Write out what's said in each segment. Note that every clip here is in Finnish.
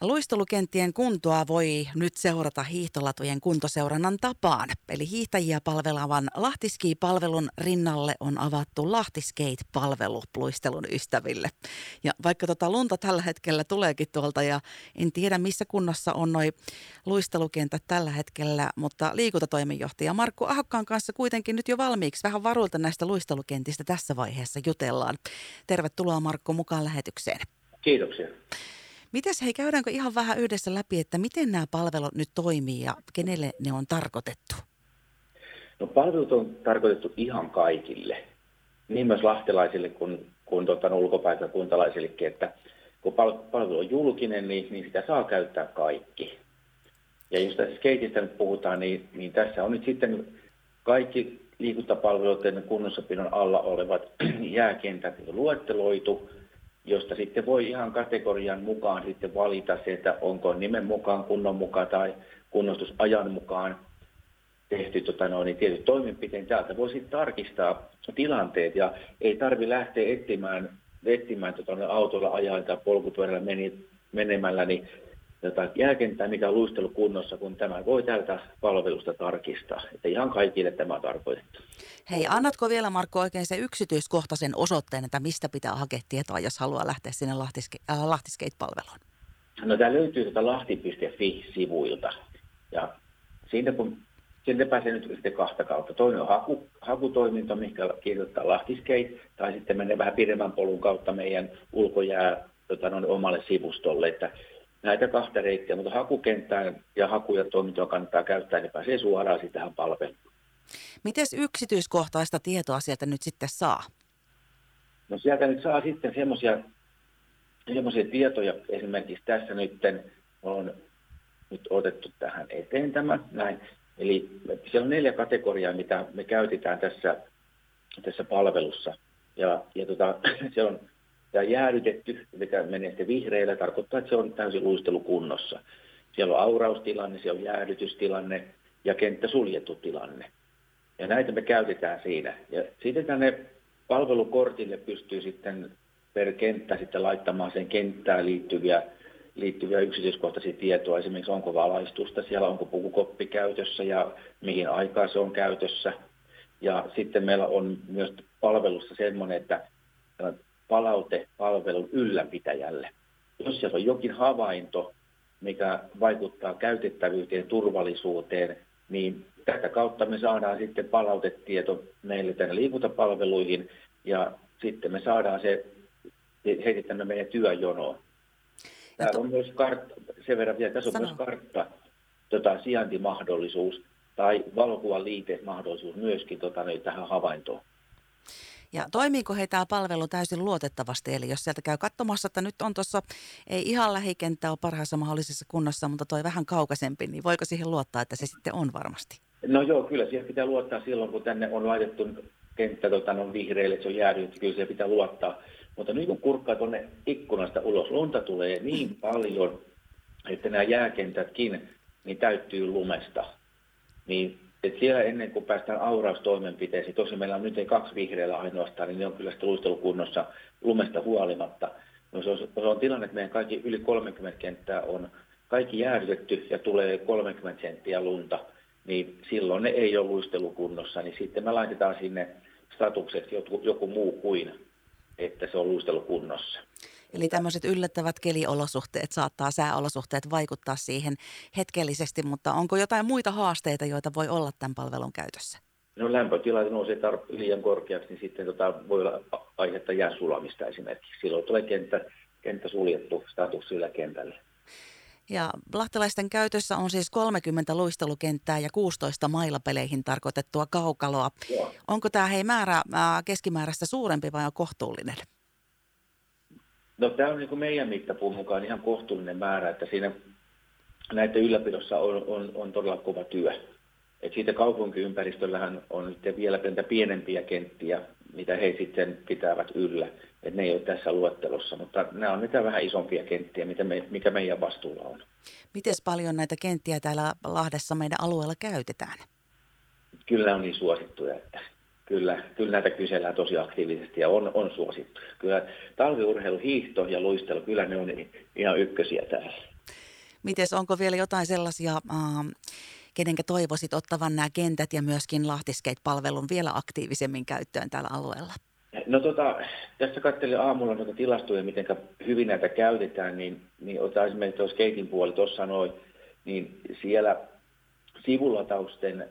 Luistelukenttien kuntoa voi nyt seurata hiihtolatujen kuntoseurannan tapaan. Eli hiihtäjiä palvelavan Lahtiski-palvelun rinnalle on avattu Lahtiskate-palvelu luistelun ystäville. Ja vaikka tota lunta tällä hetkellä tuleekin tuolta ja en tiedä missä kunnossa on noin luistelukentät tällä hetkellä, mutta liikuntatoimenjohtaja Markku Ahokkaan kanssa kuitenkin nyt jo valmiiksi vähän varuilta näistä luistelukentistä tässä vaiheessa jutellaan. Tervetuloa Markku mukaan lähetykseen. Kiitoksia. Mites hei, käydäänkö ihan vähän yhdessä läpi, että miten nämä palvelut nyt toimii ja kenelle ne on tarkoitettu? No palvelut on tarkoitettu ihan kaikille, niin myös lahtelaisille kuin, kuin tuota, ulkopaikkakuntalaisillekin, että kun palvelu on julkinen, niin, niin sitä saa käyttää kaikki. Ja jos tässä skeitistä nyt puhutaan, niin, niin tässä on nyt sitten kaikki liikuntapalveluiden kunnossapidon alla olevat jääkentät luetteloitu, josta sitten voi ihan kategorian mukaan sitten valita se, että onko nimen mukaan, kunnon mukaan tai kunnostusajan mukaan tehty tota noin, niin tietyt toimenpiteen. Täältä voi sitten tarkistaa tilanteet ja ei tarvi lähteä etsimään, etsimään tota, autolla ajan tai polkupyörällä meni, menemällä, niin tota, jääkenttää, mikä on luistelukunnossa, kun tämä voi tältä palvelusta tarkistaa. Että ihan kaikille tämä on tarkoitettu. Hei, annatko vielä Markko oikein se yksityiskohtaisen osoitteen, että mistä pitää hakea tietoa, jos haluaa lähteä sinne Lahtiske- äh, Lahtiskate-palveluun? No tämä löytyy tuota lahti.fi-sivuilta. Ja siitä kun sinne pääsee nyt sitten kahta kautta. Toinen on haku, hakutoiminto, mikä kirjoittaa Lahtiskate, tai sitten menee vähän pidemmän polun kautta meidän ulkojää tota, noin, omalle sivustolle. Että näitä kahta reittiä, mutta hakukenttään ja haku- ja toimintoa kannattaa käyttää, niin pääsee suoraan sitten tähän palveluun. Miten yksityiskohtaista tietoa sieltä nyt sitten saa? No sieltä nyt saa sitten semmoisia semmoisia tietoja, esimerkiksi tässä nyt on nyt otettu tähän eteen tämä näin. Eli siellä on neljä kategoriaa, mitä me käytetään tässä, tässä palvelussa. Ja, ja tota, siellä on tämä jäädytetty, mikä menee sitten vihreillä, tarkoittaa, että se on täysin luistelukunnossa. Siellä on auraustilanne, siellä on jäädytystilanne ja kenttä suljettu tilanne. Ja näitä me käytetään siinä. Ja sitten tänne palvelukortille pystyy sitten per kenttä sitten laittamaan sen kenttään liittyviä, liittyviä yksityiskohtaisia tietoa. Esimerkiksi onko valaistusta siellä, onko pukukoppi käytössä ja mihin aikaa se on käytössä. Ja sitten meillä on myös palvelussa semmoinen, että palaute palvelun ylläpitäjälle. Jos siellä on jokin havainto, mikä vaikuttaa käytettävyyteen, turvallisuuteen, niin tätä kautta me saadaan sitten palautetieto meille tänne liikuntapalveluihin ja sitten me saadaan se, heitetään meidän työjonoon. Täällä on myös kartta, sen verran vielä, tässä on Sano. myös kartta, tota, sijaintimahdollisuus tai valokuvan liitemahdollisuus myöskin tota, niin, tähän havaintoon. Ja toimiiko he tämä palvelu täysin luotettavasti? Eli jos sieltä käy katsomassa, että nyt on tuossa, ei ihan lähikenttä ole parhaassa mahdollisessa kunnossa, mutta toi vähän kaukaisempi, niin voiko siihen luottaa, että se sitten on varmasti? No joo, kyllä siihen pitää luottaa silloin, kun tänne on laitettu kenttä tota, on vihreille, että se on jäädyt, kyllä siihen pitää luottaa. Mutta nyt kun kurkkaa tuonne ikkunasta ulos, lunta tulee niin paljon, että nämä jääkentätkin niin täyttyy lumesta. Niin et siellä ennen kuin päästään auraustoimenpiteisiin, tosi meillä on nyt ei kaksi vihreällä ainoastaan, niin ne on kyllä sitten luistelukunnossa lumesta huolimatta. No se on, se on tilanne, että meidän kaikki yli 30 kenttää on kaikki jäädytetty ja tulee 30 senttiä lunta, niin silloin ne ei ole luistelukunnossa, niin sitten me laitetaan sinne statukseksi joku, joku muu kuin, että se on luistelukunnossa. Eli tämmöiset yllättävät keliolosuhteet saattaa sääolosuhteet vaikuttaa siihen hetkellisesti, mutta onko jotain muita haasteita, joita voi olla tämän palvelun käytössä? No lämpötila nousee tar- liian korkeaksi, niin sitten tota, voi olla aihetta jääsulamista esimerkiksi. Silloin tulee kenttä, kenttä suljettu status sillä kentällä. Ja lahtelaisten käytössä on siis 30 luistelukenttää ja 16 mailapeleihin tarkoitettua kaukaloa. Joo. Onko tämä hei määrä keskimääräistä suurempi vai on kohtuullinen? No tämä on niin kuin meidän mittapuun mukaan ihan kohtuullinen määrä, että siinä näiden ylläpidossa on, on, on todella kova työ. Et siitä kaupunkiympäristöllähän on vielä pientä pienempiä kenttiä, mitä he sitten pitävät yllä. Et ne ei ole tässä luettelossa, mutta nämä on niitä vähän isompia kenttiä, mitä me, mikä meidän vastuulla on. Miten paljon näitä kenttiä täällä Lahdessa meidän alueella käytetään? Kyllä on niin suosittuja, että kyllä, kyllä näitä kysellään tosi aktiivisesti ja on, on suosittu. Kyllä talviurheilu, hiihto ja luistelu, kyllä ne on ihan ykkösiä täällä. Mites, onko vielä jotain sellaisia, äh, kenenkä toivoisit ottavan nämä kentät ja myöskin Lahtiskate-palvelun vielä aktiivisemmin käyttöön täällä alueella? No tota, tässä katselin aamulla noita tilastoja, miten hyvin näitä käytetään, niin, niin otetaan esimerkiksi tuossa skeitin puoli, tuossa noin, niin siellä sivulatausten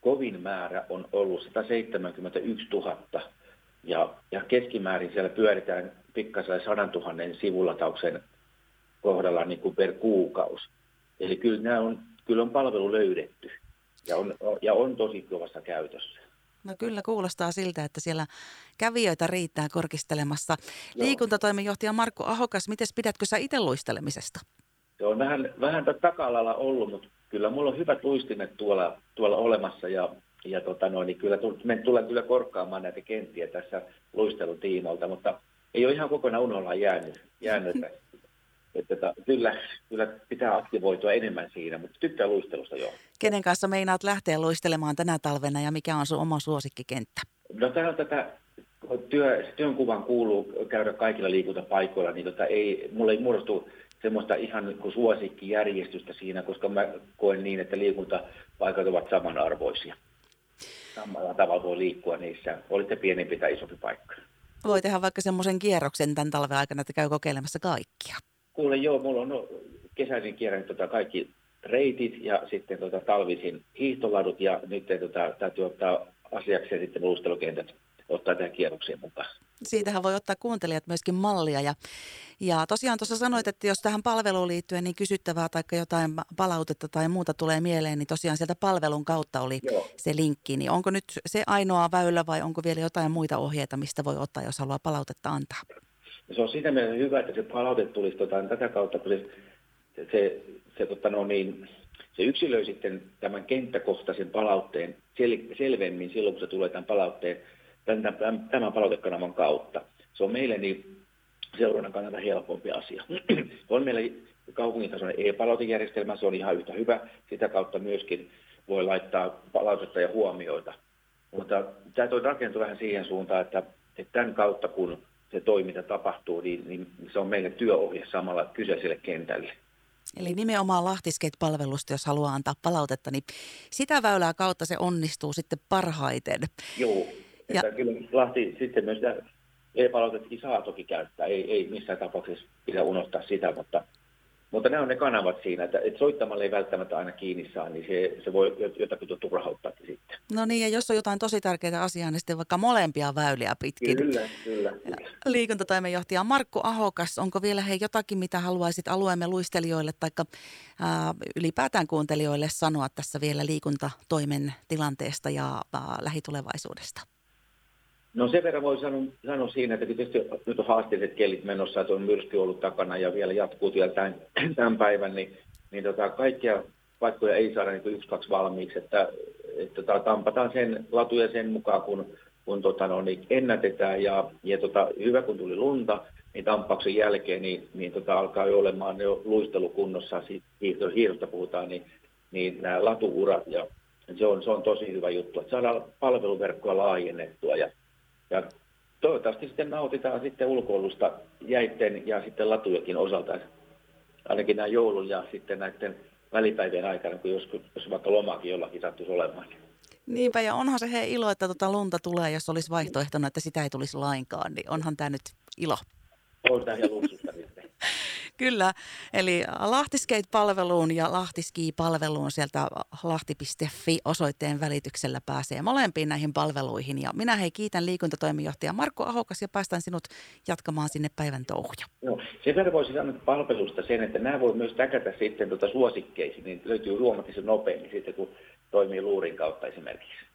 kovin määrä on ollut 171 000 ja, ja keskimäärin siellä pyöritään pikkasen 100 000 sivulatauksen kohdalla niin kuin per kuukausi. Eli kyllä, nämä on, kyllä on palvelu löydetty ja on, ja on tosi kovassa käytössä. No kyllä kuulostaa siltä, että siellä kävijöitä riittää korkistelemassa. Joo. Liikuntatoimenjohtaja Markku Ahokas, miten pidätkö sä itse luistelemisesta? Se on vähän, vähän taka ollut, mutta kyllä mulla on hyvät luistimet tuolla, tuolla olemassa ja, ja tota noin, niin kyllä me tullaan kyllä korkkaamaan näitä kenttiä tässä luistelutiimalta, mutta ei ole ihan kokonaan unholaan jäänyt, jäänyt että, että kyllä, kyllä pitää aktivoitua enemmän siinä, mutta tykkää luistelusta joo. Kenen kanssa meinaat lähteä luistelemaan tänä talvena ja mikä on sun oma suosikkikenttä? No tämä on tätä työ, työnkuvan kuuluu käydä kaikilla liikuntapaikoilla, niin tota ei, mulle ei muodostu semmoista ihan niin kuin suosikkijärjestystä siinä, koska mä koen niin, että liikuntapaikat ovat samanarvoisia. Samalla tavalla voi liikkua niissä, olitte pienempi tai isompi paikka. Voi tehdä vaikka semmoisen kierroksen tämän talven aikana, että käy kokeilemassa kaikkia. Kuule, joo, mulla on no, kesäisin kierrän tota kaikki reitit ja sitten tota, talvisin hiihtoladut ja nyt tota, täytyy ottaa asiaksi ja sitten luistelukentät ottaa tähän kierrokseen mukaan. Siitähän voi ottaa kuuntelijat myöskin mallia. Ja, ja tosiaan tuossa sanoit, että jos tähän palveluun liittyen niin kysyttävää tai jotain palautetta tai muuta tulee mieleen, niin tosiaan sieltä palvelun kautta oli Joo. se linkki. Niin onko nyt se ainoa väylä vai onko vielä jotain muita ohjeita, mistä voi ottaa, jos haluaa palautetta antaa? Se on sitä mielessä hyvä, että se palaute tulisi tota, tätä kautta, kun se, se, se, se, tota, no niin, se yksilöi sitten tämän kenttäkohtaisen palautteen sel, selvemmin silloin, kun se tulee tämän palautteen tämän, tämän, palautekanavan kautta. Se on meille niin seurannan kannalta helpompi asia. on meillä kaupungin e-palautejärjestelmä, se on ihan yhtä hyvä. Sitä kautta myöskin voi laittaa palautetta ja huomioita. Mutta tämä toi rakentui vähän siihen suuntaan, että, että tämän kautta kun se toiminta tapahtuu, niin, niin se on meille työohje samalla kyseiselle kentälle. Eli nimenomaan Lahtisket-palvelusta, jos haluaa antaa palautetta, niin sitä väylää kautta se onnistuu sitten parhaiten. Joo, ja... Että kyllä Lahti sitten myös e-palautetkin saa toki käyttää, ei, ei missään tapauksessa pidä unohtaa sitä, mutta, mutta nämä on ne kanavat siinä, että, että soittamalla ei välttämättä aina kiinni saa, niin se, se voi jotakin turhauttaa sitten. No niin, ja jos on jotain tosi tärkeää asiaa, niin sitten vaikka molempia väyliä pitkin. Kyllä, kyllä. kyllä. Liikuntatoimenjohtaja Markku Ahokas, onko vielä hei jotakin, mitä haluaisit alueemme luistelijoille tai ylipäätään kuuntelijoille sanoa tässä vielä liikuntatoimen tilanteesta ja ää, lähitulevaisuudesta? No sen verran voi sanoa, sanoa siinä, että tietysti nyt on haasteelliset kelit menossa, että on myrsky ollut takana ja vielä jatkuu vielä tämän, tämän päivän, niin, niin tota, kaikkia paikkoja ei saada niin yksi, kaksi valmiiksi, että, että tota, tampataan sen latuja sen mukaan, kun, kun tota, no, niin ennätetään. Ja, ja tota, hyvä kun tuli lunta, niin tampauksen jälkeen niin, niin tota, alkaa jo olemaan jo luistelukunnossa, hiihto, hiihdosta puhutaan, niin, niin nämä latuurat ja se on, se on tosi hyvä juttu, että saadaan palveluverkkoa laajennettua ja ja toivottavasti sitten nautitaan sitten ulkoilusta jäitten ja sitten latujakin osalta. Ainakin nämä joulun ja sitten näiden välipäivien aikana, kun joskus, jos vaikka lomakin jollakin sattuisi olemaan. Niinpä, ja onhan se he ilo, että tuota lunta tulee, jos olisi vaihtoehtona, että sitä ei tulisi lainkaan, niin onhan tämä nyt ilo. On tämä ihan luksusta Kyllä, eli Lahtiskate-palveluun ja Lahtiski-palveluun sieltä lahti.fi osoitteen välityksellä pääsee molempiin näihin palveluihin. Ja minä hei kiitän liikuntatoimijohtaja Markko Ahokas ja päästän sinut jatkamaan sinne päivän touhuja. No, sen verran voisi sanoa palvelusta sen, että nämä voi myös täkätä sitten tuota suosikkeisiin, niin löytyy huomattavasti nopeammin sitten, kun toimii luurin kautta esimerkiksi.